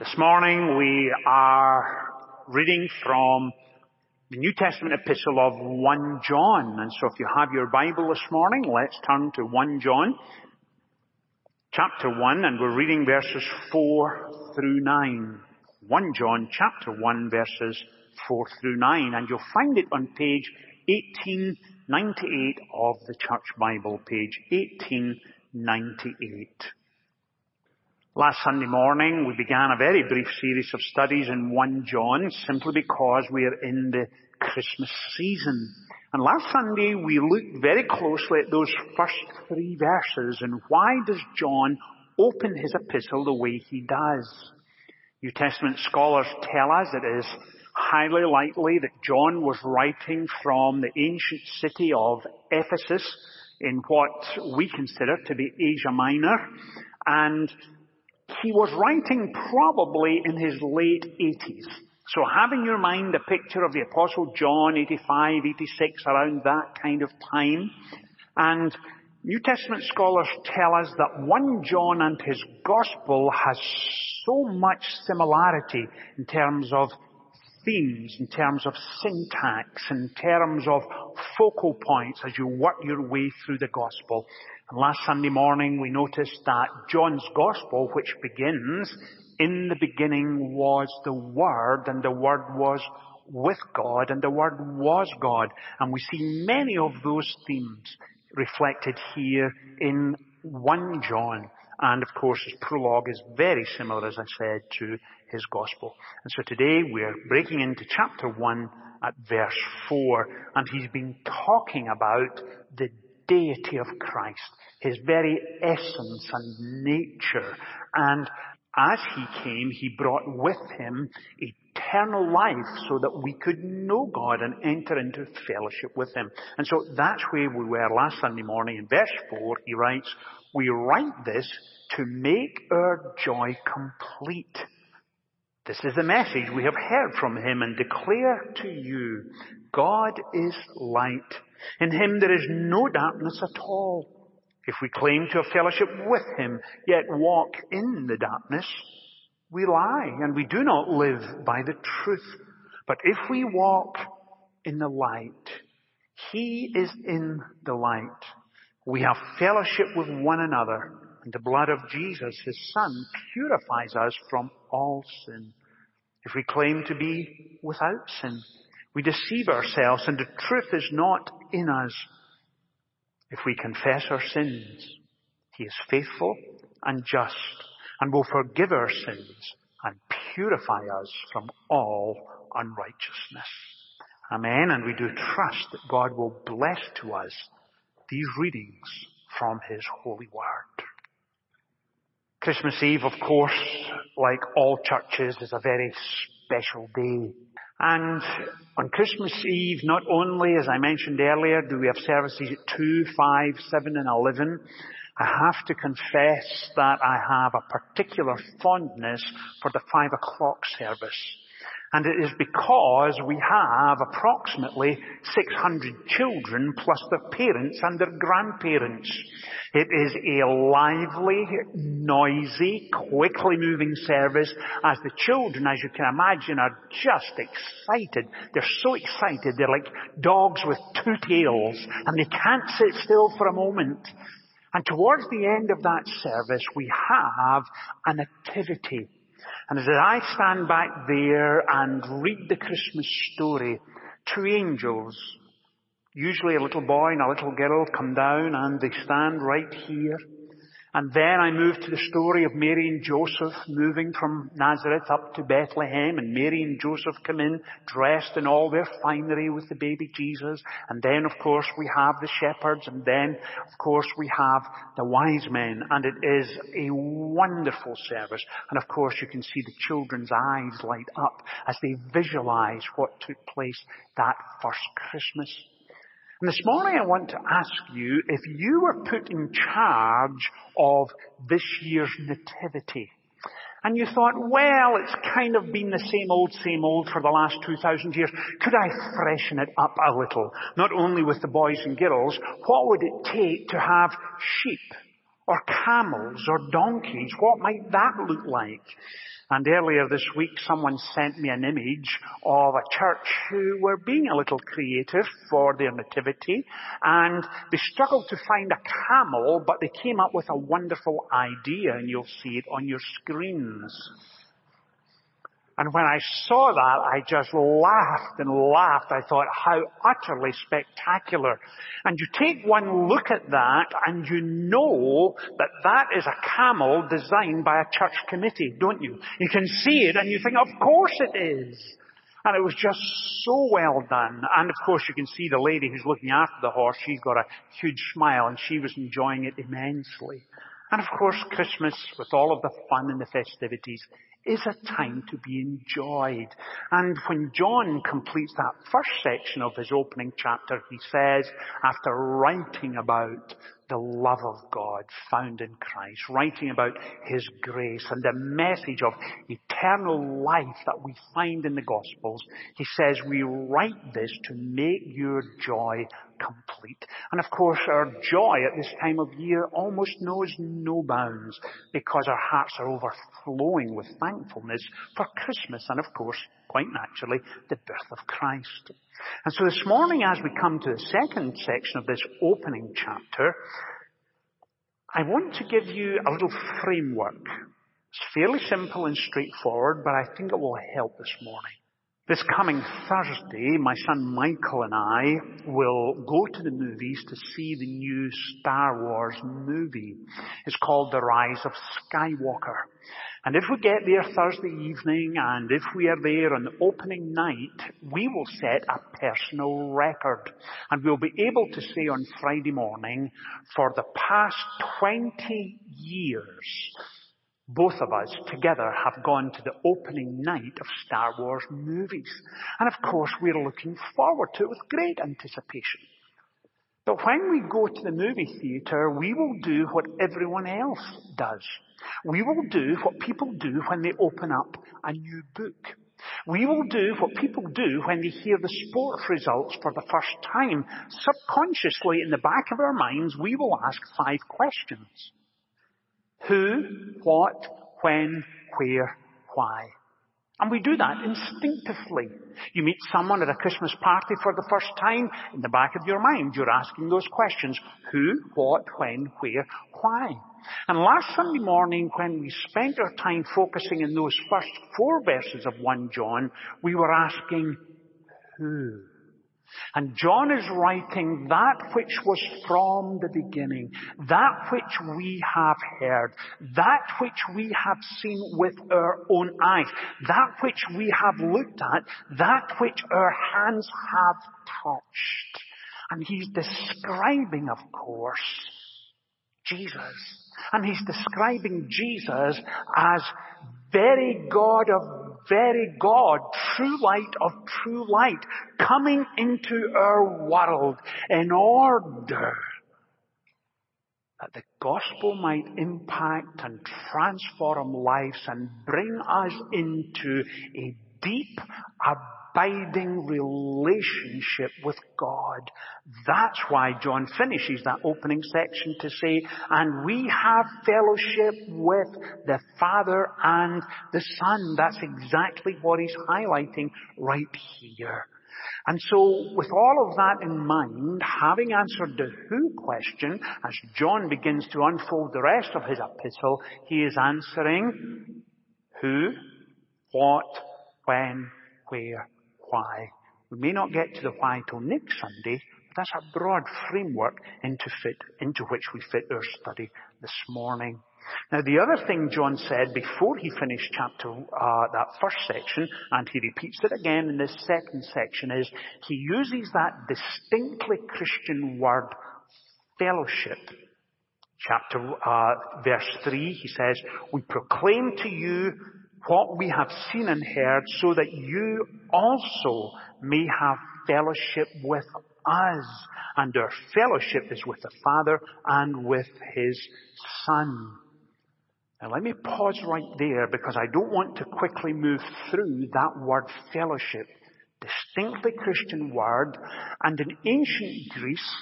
This morning we are reading from the New Testament epistle of 1 John. And so if you have your Bible this morning, let's turn to 1 John chapter 1 and we're reading verses 4 through 9. 1 John chapter 1 verses 4 through 9 and you'll find it on page 1898 of the Church Bible, page 1898. Last Sunday morning, we began a very brief series of studies in 1 John simply because we are in the Christmas season. And last Sunday, we looked very closely at those first three verses and why does John open his epistle the way he does? New Testament scholars tell us it is highly likely that John was writing from the ancient city of Ephesus in what we consider to be Asia Minor. And he was writing probably in his late 80s. So have in your mind a picture of the Apostle John, 85, 86, around that kind of time. And New Testament scholars tell us that 1 John and his Gospel has so much similarity in terms of themes, in terms of syntax, in terms of focal points as you work your way through the Gospel. And last Sunday morning we noticed that John's Gospel, which begins, in the beginning was the Word, and the Word was with God, and the Word was God. And we see many of those themes reflected here in 1 John. And of course his prologue is very similar, as I said, to his Gospel. And so today we're breaking into chapter 1 at verse 4, and he's been talking about the deity of Christ, his very essence and nature. And as he came, he brought with him eternal life so that we could know God and enter into fellowship with him. And so that's where we were last Sunday morning. In verse 4, he writes, We write this to make our joy complete. This is the message we have heard from him and declare to you. God is light in him there is no darkness at all. If we claim to have fellowship with him, yet walk in the darkness, we lie and we do not live by the truth. But if we walk in the light, he is in the light. We have fellowship with one another and the blood of Jesus, his son, purifies us from all sin. If we claim to be without sin, we deceive ourselves and the truth is not in us. If we confess our sins, He is faithful and just and will forgive our sins and purify us from all unrighteousness. Amen. And we do trust that God will bless to us these readings from His holy word. Christmas Eve, of course, like all churches, is a very special day. And on Christmas Eve, not only, as I mentioned earlier, do we have services at 2, 5, 7 and 11, I have to confess that I have a particular fondness for the 5 o'clock service. And it is because we have approximately 600 children plus their parents and their grandparents. It is a lively, noisy, quickly moving service as the children, as you can imagine, are just excited. They're so excited. They're like dogs with two tails and they can't sit still for a moment. And towards the end of that service, we have an nativity and as I stand back there and read the Christmas story, two angels, usually a little boy and a little girl, come down and they stand right here. And then I move to the story of Mary and Joseph moving from Nazareth up to Bethlehem and Mary and Joseph come in dressed in all their finery with the baby Jesus. And then of course we have the shepherds and then of course we have the wise men and it is a wonderful service. And of course you can see the children's eyes light up as they visualize what took place that first Christmas. And this morning I want to ask you if you were put in charge of this year's nativity. And you thought, well, it's kind of been the same old, same old for the last 2,000 years. Could I freshen it up a little? Not only with the boys and girls, what would it take to have sheep Or camels or donkeys? What might that look like? And earlier this week someone sent me an image of a church who were being a little creative for their nativity and they struggled to find a camel but they came up with a wonderful idea and you'll see it on your screens. And when I saw that, I just laughed and laughed. I thought, how utterly spectacular. And you take one look at that and you know that that is a camel designed by a church committee, don't you? You can see it and you think, of course it is. And it was just so well done. And of course you can see the lady who's looking after the horse, she's got a huge smile and she was enjoying it immensely. And of course Christmas, with all of the fun and the festivities, is a time to be enjoyed. And when John completes that first section of his opening chapter, he says, after writing about the love of God found in Christ, writing about His grace and the message of eternal life that we find in the Gospels, he says, we write this to make your joy complete. And of course, our joy at this time of year almost knows no bounds because our hearts are overflowing with thankfulness for Christmas and of course, quite naturally, the birth of Christ. And so this morning as we come to the second section of this opening chapter, I want to give you a little framework. It's fairly simple and straightforward, but I think it will help this morning. This coming Thursday, my son Michael and I will go to the movies to see the new Star Wars movie. It's called The Rise of Skywalker. And if we get there Thursday evening and if we are there on the opening night, we will set a personal record. And we'll be able to say on Friday morning, for the past 20 years, both of us together have gone to the opening night of Star Wars movies. And of course we're looking forward to it with great anticipation. But when we go to the movie theatre, we will do what everyone else does. We will do what people do when they open up a new book. We will do what people do when they hear the sports results for the first time. Subconsciously, in the back of our minds, we will ask five questions. Who, what, when, where, why. And we do that instinctively. You meet someone at a Christmas party for the first time, in the back of your mind you're asking those questions. Who, what, when, where, why. And last Sunday morning when we spent our time focusing in those first four verses of 1 John, we were asking, who? And John is writing that which was from the beginning, that which we have heard, that which we have seen with our own eyes, that which we have looked at, that which our hands have touched. And he's describing, of course, Jesus. And he's describing Jesus as very God of very God, true light of true light, coming into our world in order that the gospel might impact and transform lives and bring us into a deep, abiding relationship with God. That's why John finishes that opening section to say, and we have fellowship with the Father and the Son. That's exactly what he's highlighting right here. And so, with all of that in mind, having answered the who question, as John begins to unfold the rest of his epistle, he is answering who, what, when, where, why. We may not get to the why till next Sunday, but that's a broad framework into fit, into which we fit our study this morning. Now the other thing John said before he finished chapter, uh, that first section, and he repeats it again in this second section, is he uses that distinctly Christian word, fellowship. Chapter, uh, verse 3, he says, we proclaim to you what we have seen and heard so that you also may have fellowship with us. And our fellowship is with the Father and with His Son. Now let me pause right there because I don't want to quickly move through that word fellowship. Distinctly Christian word and in ancient Greece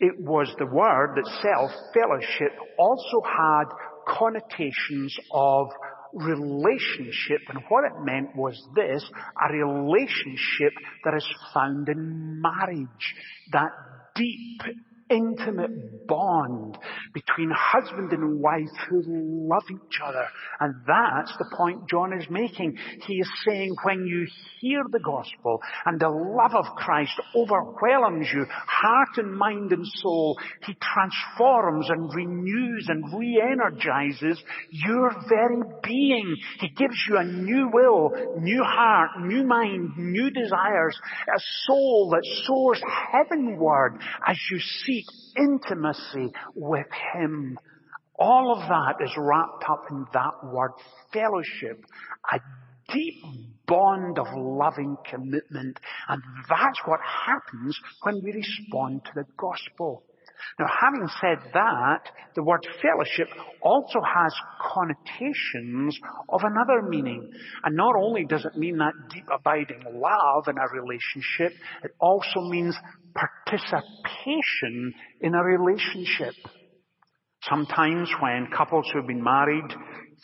it was the word itself, fellowship, also had connotations of relationship. And what it meant was this, a relationship that is found in marriage. That deep, intimate bond between husband and wife who love each other. And that's the point John is making. He is saying when you hear the gospel and the love of Christ overwhelms you, heart and mind and soul, He transforms and renews and re-energizes your very being. He gives you a new will, new heart, new mind, new desires, a soul that soars heavenward as you seek intimacy with Him. All of that is wrapped up in that word fellowship, a deep bond of loving commitment. And that's what happens when we respond to the gospel. Now, having said that, the word fellowship also has connotations of another meaning. And not only does it mean that deep abiding love in a relationship, it also means participation in a relationship. Sometimes when couples who have been married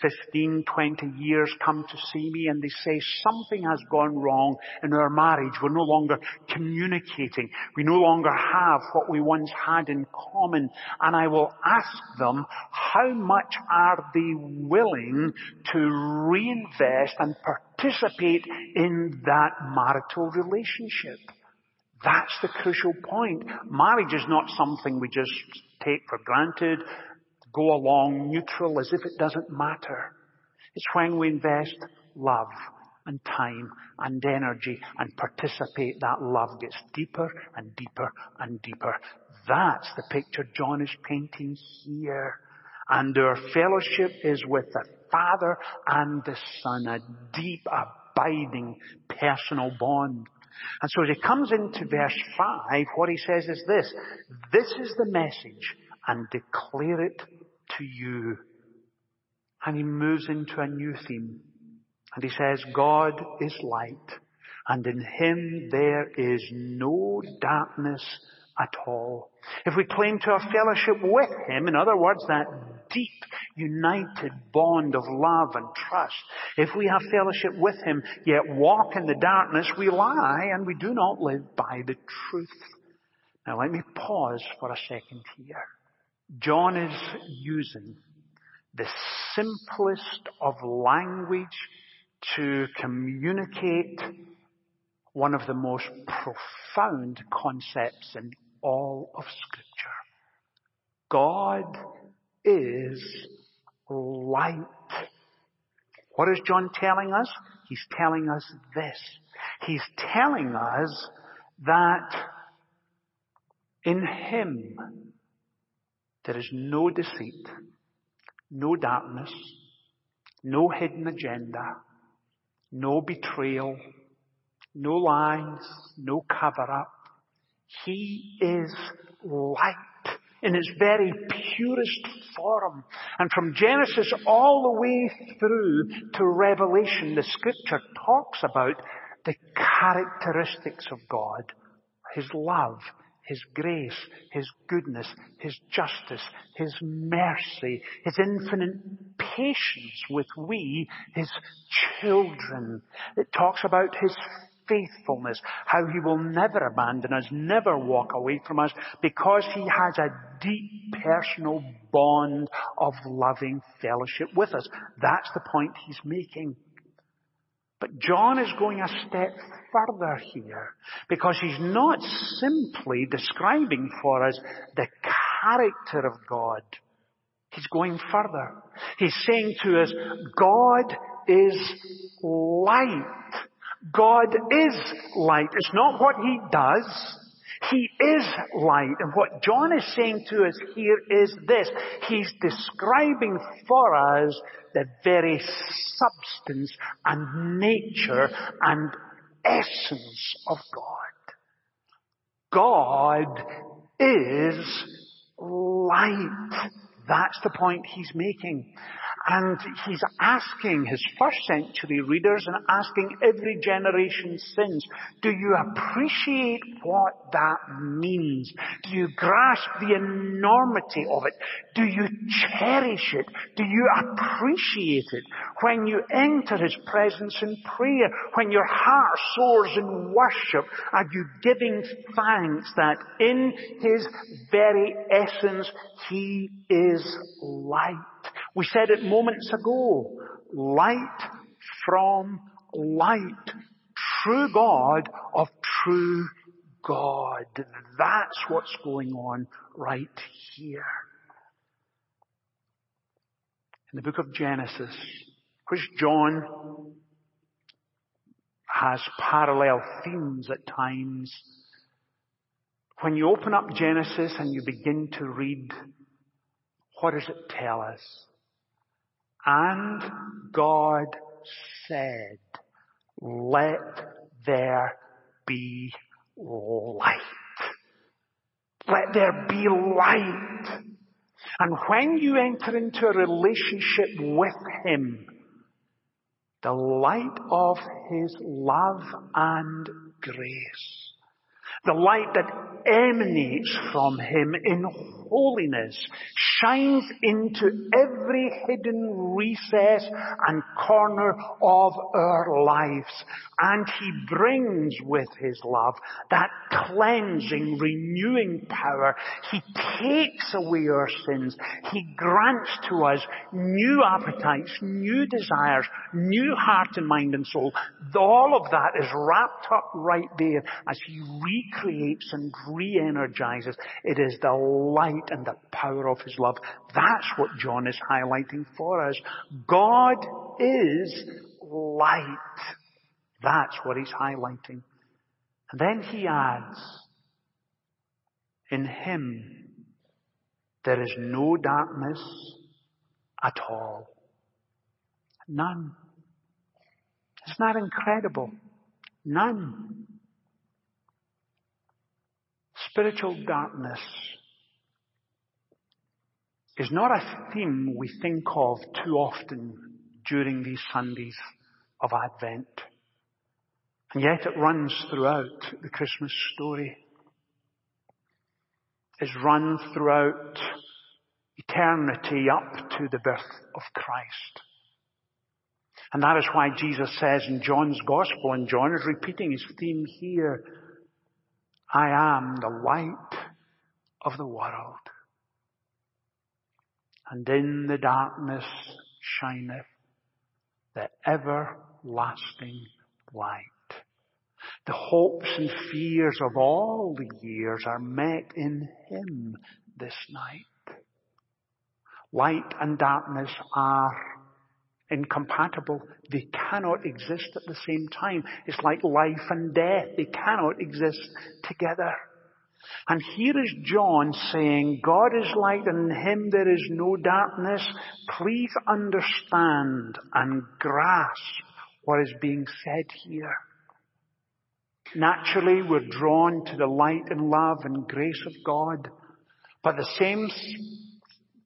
15, 20 years come to see me and they say something has gone wrong in our marriage. We're no longer communicating. We no longer have what we once had in common. And I will ask them, how much are they willing to reinvest and participate in that marital relationship? That's the crucial point. Marriage is not something we just take for granted go along neutral as if it doesn't matter. It's when we invest love and time and energy and participate that love gets deeper and deeper and deeper. That's the picture John is painting here. And our fellowship is with the Father and the Son, a deep, abiding, personal bond. And so as he comes into verse 5, what he says is this, this is the message and declare it to you. And he moves into a new theme. And he says, God is light, and in him there is no darkness at all. If we claim to have fellowship with him, in other words, that deep, united bond of love and trust, if we have fellowship with him, yet walk in the darkness, we lie and we do not live by the truth. Now let me pause for a second here. John is using the simplest of language to communicate one of the most profound concepts in all of scripture. God is light. What is John telling us? He's telling us this. He's telling us that in Him there is no deceit, no darkness, no hidden agenda, no betrayal, no lies, no cover up. He is light in its very purest form. And from Genesis all the way through to Revelation, the scripture talks about the characteristics of God. His love, his grace, His goodness, His justice, His mercy, His infinite patience with we, His children. It talks about His faithfulness, how He will never abandon us, never walk away from us, because He has a deep personal bond of loving fellowship with us. That's the point He's making. But John is going a step further here because he's not simply describing for us the character of God. He's going further. He's saying to us, God is light. God is light. It's not what he does. He is light. And what John is saying to us here is this. He's describing for us the very substance and nature and essence of God. God is light. That's the point he's making. And he's asking his first century readers and asking every generation since, do you appreciate what that means? Do you grasp the enormity of it? Do you cherish it? Do you appreciate it? When you enter his presence in prayer, when your heart soars in worship, are you giving thanks that in his very essence he is light? We said it moments ago. Light from light. True God of true God. That's what's going on right here. In the book of Genesis, which John has parallel themes at times. When you open up Genesis and you begin to read, what does it tell us? And God said, let there be light. Let there be light. And when you enter into a relationship with Him, the light of His love and grace the light that emanates from Him in holiness shines into every hidden recess and corner of our lives. And He brings with His love that cleansing, renewing power. He takes away our sins. He grants to us new appetites, new desires, new heart and mind and soul. All of that is wrapped up right there as He recreates and re-energizes. It is the light and the power of His love. That's what John is highlighting for us. God is light. That's what he's highlighting. And then he adds, in him there is no darkness at all. None. Isn't that incredible? None. Spiritual darkness is not a theme we think of too often during these Sundays of Advent. And yet it runs throughout the Christmas story. It's run throughout eternity up to the birth of Christ. And that is why Jesus says in John's Gospel, and John is repeating his theme here, I am the light of the world. And in the darkness shineth the everlasting light. The hopes and fears of all the years are met in Him this night. Light and darkness are incompatible. They cannot exist at the same time. It's like life and death. They cannot exist together. And here is John saying, God is light and in him there is no darkness. Please understand and grasp what is being said here. Naturally, we're drawn to the light and love and grace of God. But the same,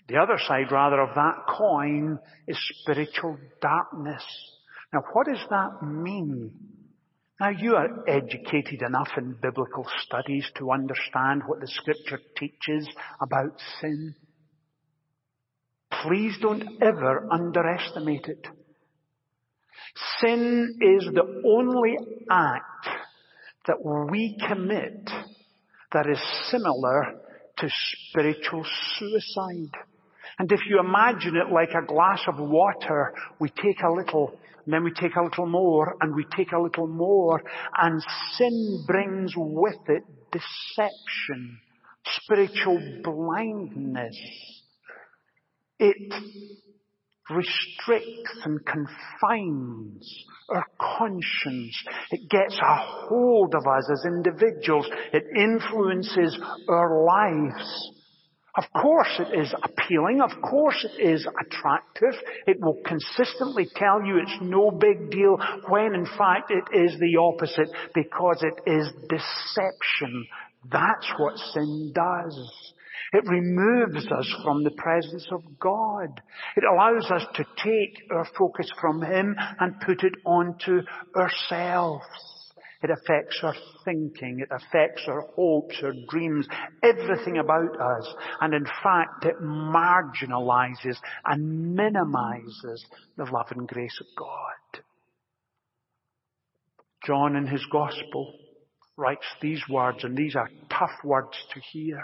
the other side rather of that coin is spiritual darkness. Now what does that mean? Now you are educated enough in biblical studies to understand what the scripture teaches about sin. Please don't ever underestimate it. Sin is the only act that we commit that is similar to spiritual suicide. And if you imagine it like a glass of water, we take a little, and then we take a little more, and we take a little more, and sin brings with it deception, spiritual blindness. It restricts and confines our conscience. It gets a hold of us as individuals. It influences our lives. Of course it is appealing. Of course it is attractive. It will consistently tell you it's no big deal when in fact it is the opposite because it is deception. That's what sin does. It removes us from the presence of God. It allows us to take our focus from Him and put it onto ourselves. It affects our thinking. It affects our hopes, our dreams, everything about us. And in fact, it marginalizes and minimizes the love and grace of God. John in his gospel writes these words, and these are tough words to hear.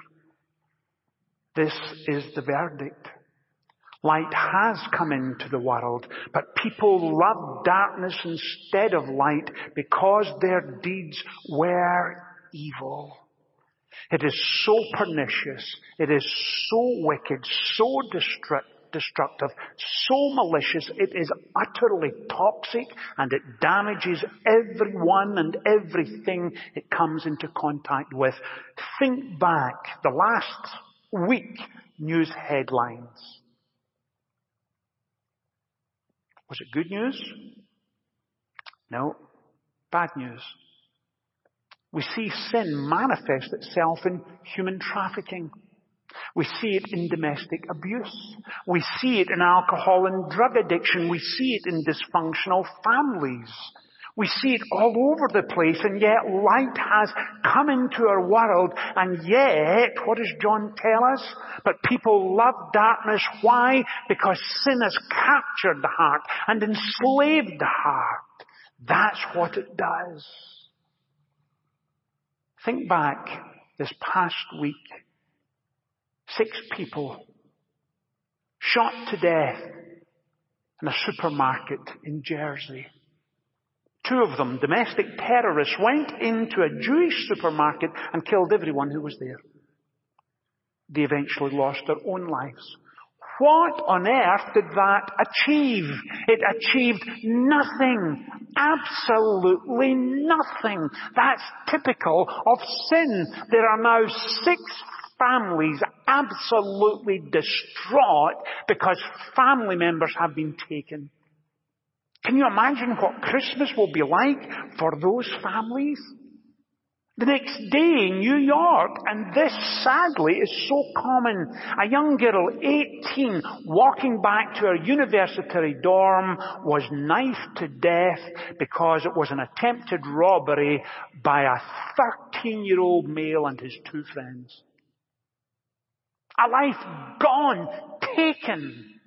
This is the verdict. Light has come into the world, but people love darkness instead of light because their deeds were evil. It is so pernicious. It is so wicked, so destructive, so malicious. It is utterly toxic and it damages everyone and everything it comes into contact with. Think back the last week news headlines. Was it good news? No. Bad news. We see sin manifest itself in human trafficking. We see it in domestic abuse. We see it in alcohol and drug addiction. We see it in dysfunctional families. We see it all over the place and yet light has come into our world and yet, what does John tell us? But people love darkness. Why? Because sin has captured the heart and enslaved the heart. That's what it does. Think back this past week. Six people shot to death in a supermarket in Jersey. Two of them, domestic terrorists, went into a Jewish supermarket and killed everyone who was there. They eventually lost their own lives. What on earth did that achieve? It achieved nothing. Absolutely nothing. That's typical of sin. There are now six families absolutely distraught because family members have been taken. Can you imagine what Christmas will be like for those families? The next day in New York, and this sadly is so common, a young girl, 18, walking back to her university dorm was knifed to death because it was an attempted robbery by a 13 year old male and his two friends. A life gone, taken.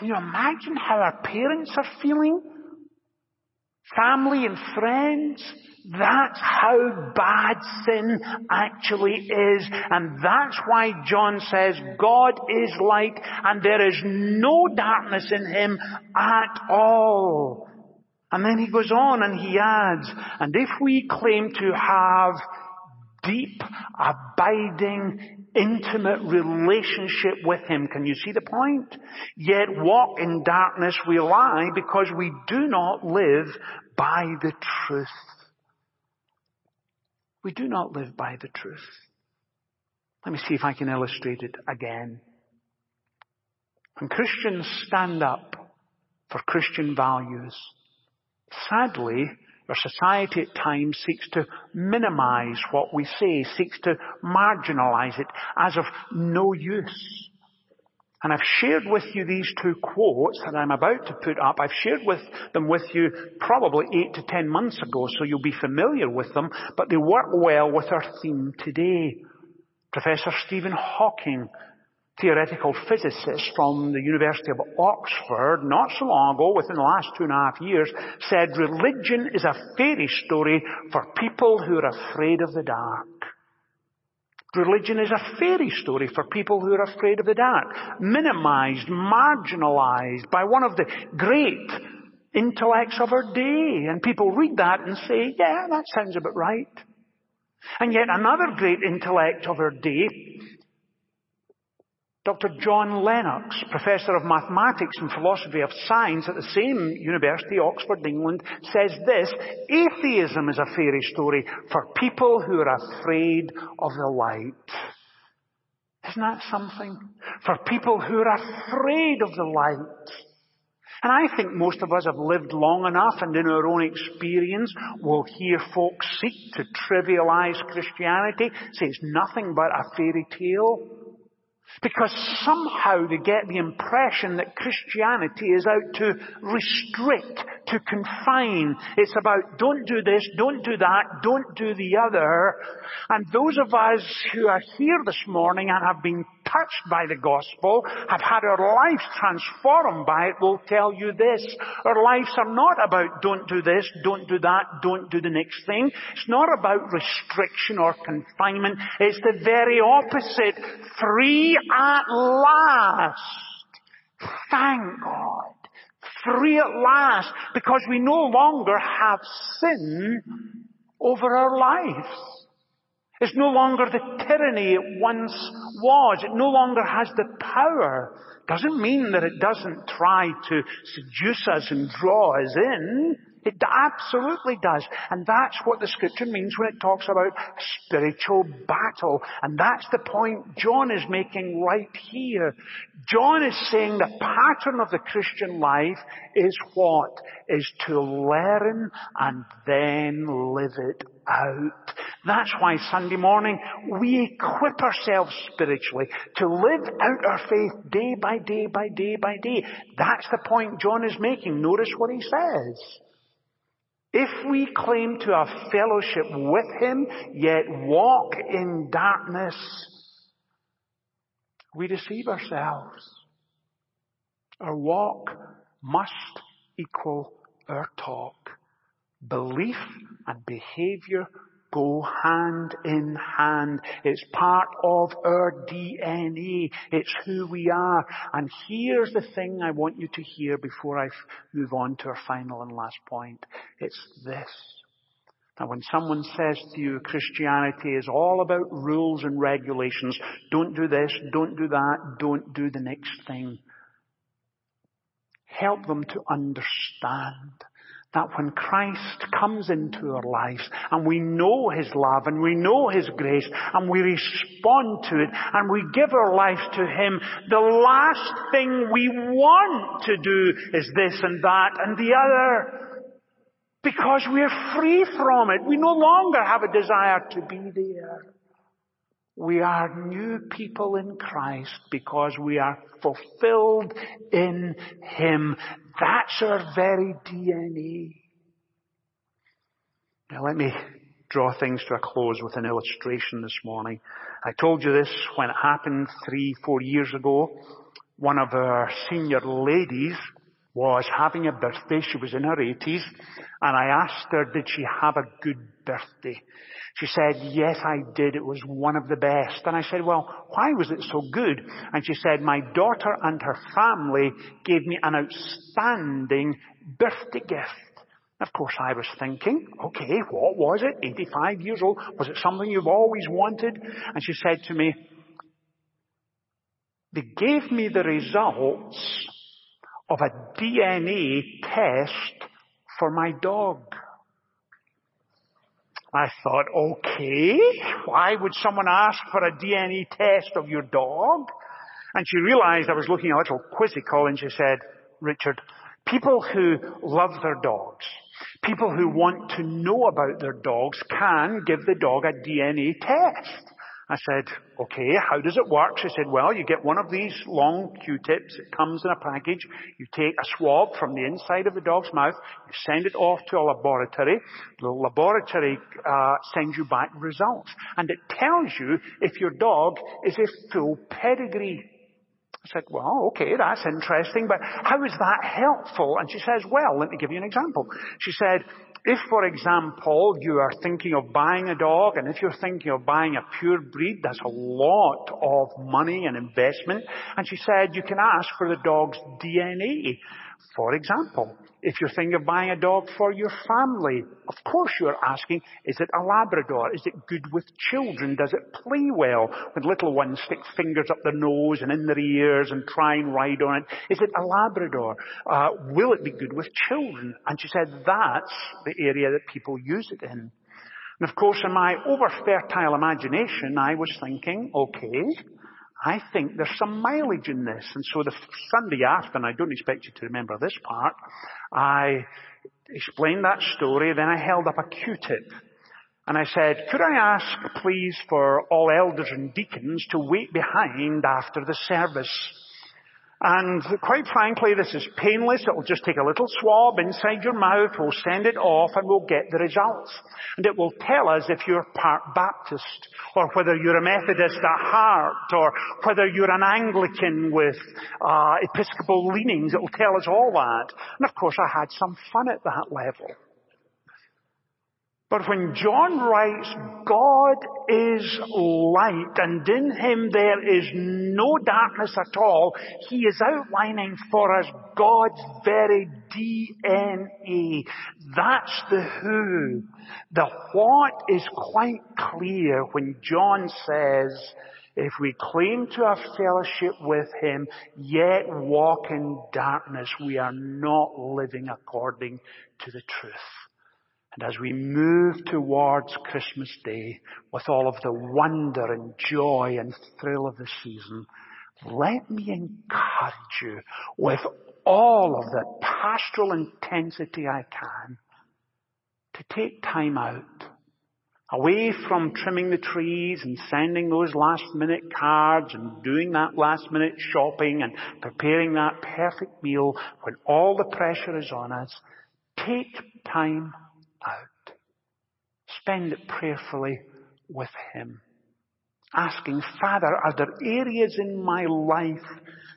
Can you imagine how our parents are feeling? Family and friends? That's how bad sin actually is. And that's why John says God is light and there is no darkness in him at all. And then he goes on and he adds, and if we claim to have deep, abiding, intimate relationship with Him. Can you see the point? Yet walk in darkness we lie because we do not live by the truth. We do not live by the truth. Let me see if I can illustrate it again. When Christians stand up for Christian values, sadly, our society at times seeks to minimize what we say, seeks to marginalize it as of no use. And I've shared with you these two quotes that I'm about to put up. I've shared with them with you probably eight to ten months ago, so you'll be familiar with them, but they work well with our theme today. Professor Stephen Hawking theoretical physicist from the University of Oxford, not so long ago, within the last two and a half years, said religion is a fairy story for people who are afraid of the dark. Religion is a fairy story for people who are afraid of the dark. Minimized, marginalized by one of the great intellects of our day. And people read that and say, yeah, that sounds about right. And yet another great intellect of our day Dr. John Lennox, Professor of Mathematics and Philosophy of Science at the same University, Oxford, England, says this, atheism is a fairy story for people who are afraid of the light. Isn't that something? For people who are afraid of the light. And I think most of us have lived long enough and in our own experience will hear folks seek to trivialize Christianity, say it's nothing but a fairy tale. Because somehow they get the impression that Christianity is out to restrict, to confine. It's about don't do this, don't do that, don't do the other. And those of us who are here this morning and have been touched by the gospel, have had our lives transformed by it, will tell you this. Our lives are not about don't do this, don't do that, don't do the next thing. It's not about restriction or confinement. It's the very opposite. Free at last. Thank God. Free at last. Because we no longer have sin over our lives. It's no longer the tyranny it once was. It no longer has the power. Doesn't mean that it doesn't try to seduce us and draw us in. It absolutely does. And that's what the scripture means when it talks about spiritual battle. And that's the point John is making right here. John is saying the pattern of the Christian life is what? Is to learn and then live it out. That's why Sunday morning we equip ourselves spiritually to live out our faith day by day by day by day. That's the point John is making. Notice what he says. If we claim to have fellowship with him, yet walk in darkness, we deceive ourselves. Our walk must equal our talk. Belief and behavior go hand in hand. It's part of our DNA. It's who we are. And here's the thing I want you to hear before I move on to our final and last point. It's this. Now when someone says to you Christianity is all about rules and regulations, don't do this, don't do that, don't do the next thing. Help them to understand that when Christ comes into our lives and we know His love and we know His grace and we respond to it and we give our lives to Him, the last thing we want to do is this and that and the other. Because we're free from it. We no longer have a desire to be there. We are new people in Christ because we are fulfilled in Him. That's our very DNA. Now let me draw things to a close with an illustration this morning. I told you this when it happened three, four years ago. One of our senior ladies was having a birthday. She was in her 80s and I asked her, did she have a good birthday? She said, yes, I did. It was one of the best. And I said, well, why was it so good? And she said, my daughter and her family gave me an outstanding birthday gift. Of course, I was thinking, okay, what was it? 85 years old? Was it something you've always wanted? And she said to me, they gave me the results of a DNA test for my dog. I thought, okay, why would someone ask for a DNA test of your dog? And she realized I was looking a little quizzical and she said, Richard, people who love their dogs, people who want to know about their dogs can give the dog a DNA test. I said, okay, how does it work? She said, well, you get one of these long Q-tips. It comes in a package. You take a swab from the inside of the dog's mouth. You send it off to a laboratory. The laboratory uh, sends you back results. And it tells you if your dog is a full pedigree. I said, well, okay, that's interesting, but how is that helpful? And she says, well, let me give you an example. She said, if, for example, you are thinking of buying a dog, and if you're thinking of buying a pure breed, that's a lot of money and investment. And she said you can ask for the dog's DNA. For example, if you're thinking of buying a dog for your family, of course you're asking, is it a Labrador? Is it good with children? Does it play well when little ones stick fingers up their nose and in their ears and try and ride on it? Is it a Labrador? Uh, will it be good with children? And she said that's the area that people use it in. And of course in my over fertile imagination I was thinking, okay, I think there's some mileage in this. And so the Sunday after, and I don't expect you to remember this part, I explained that story, then I held up a Q-tip. And I said, could I ask please for all elders and deacons to wait behind after the service? And quite frankly, this is painless. It will just take a little swab inside your mouth. We'll send it off and we'll get the results. And it will tell us if you're part Baptist or whether you're a Methodist at heart or whether you're an Anglican with uh, Episcopal leanings. It will tell us all that. And of course, I had some fun at that level. But when John writes, God is light and in him there is no darkness at all, he is outlining for us God's very DNA. That's the who. The what is quite clear when John says, if we claim to have fellowship with him, yet walk in darkness, we are not living according to the truth. And as we move towards Christmas Day with all of the wonder and joy and thrill of the season, let me encourage you with all of the pastoral intensity I can to take time out away from trimming the trees and sending those last minute cards and doing that last minute shopping and preparing that perfect meal when all the pressure is on us. Take time. Spend it prayerfully with Him. Asking, Father, are there areas in my life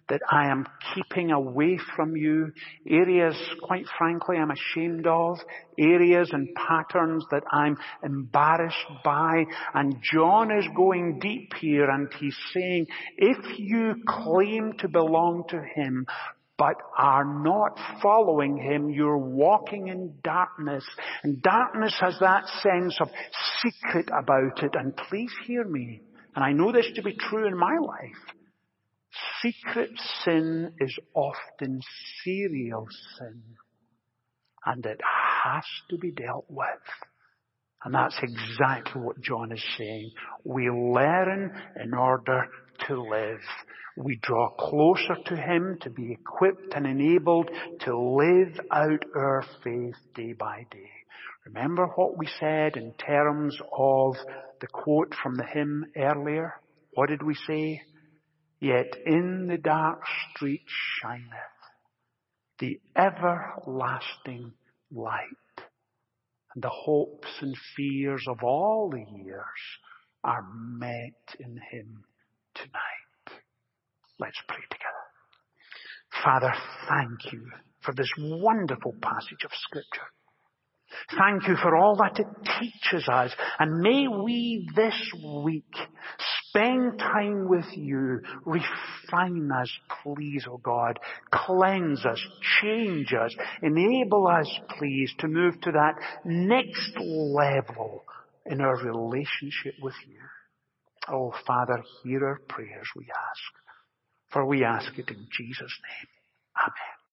that I am keeping away from you? Areas, quite frankly, I'm ashamed of? Areas and patterns that I'm embarrassed by? And John is going deep here and he's saying, if you claim to belong to Him, but are not following Him, you're walking in darkness. And darkness has that sense of secret about it. And please hear me. And I know this to be true in my life. Secret sin is often serial sin. And it has to be dealt with. And that's exactly what John is saying. We learn in order to live. We draw closer to Him to be equipped and enabled to live out our faith day by day. Remember what we said in terms of the quote from the hymn earlier? What did we say? Yet in the dark street shineth the everlasting light. And the hopes and fears of all the years are met in Him tonight. Let's pray together. Father, thank you for this wonderful passage of Scripture. Thank you for all that it teaches us. And may we this week spend time with you. Refine us, please, O oh God. Cleanse us, change us, enable us, please, to move to that next level in our relationship with you. Oh, Father, hear our prayers, we ask. For we ask it in Jesus' name. Amen.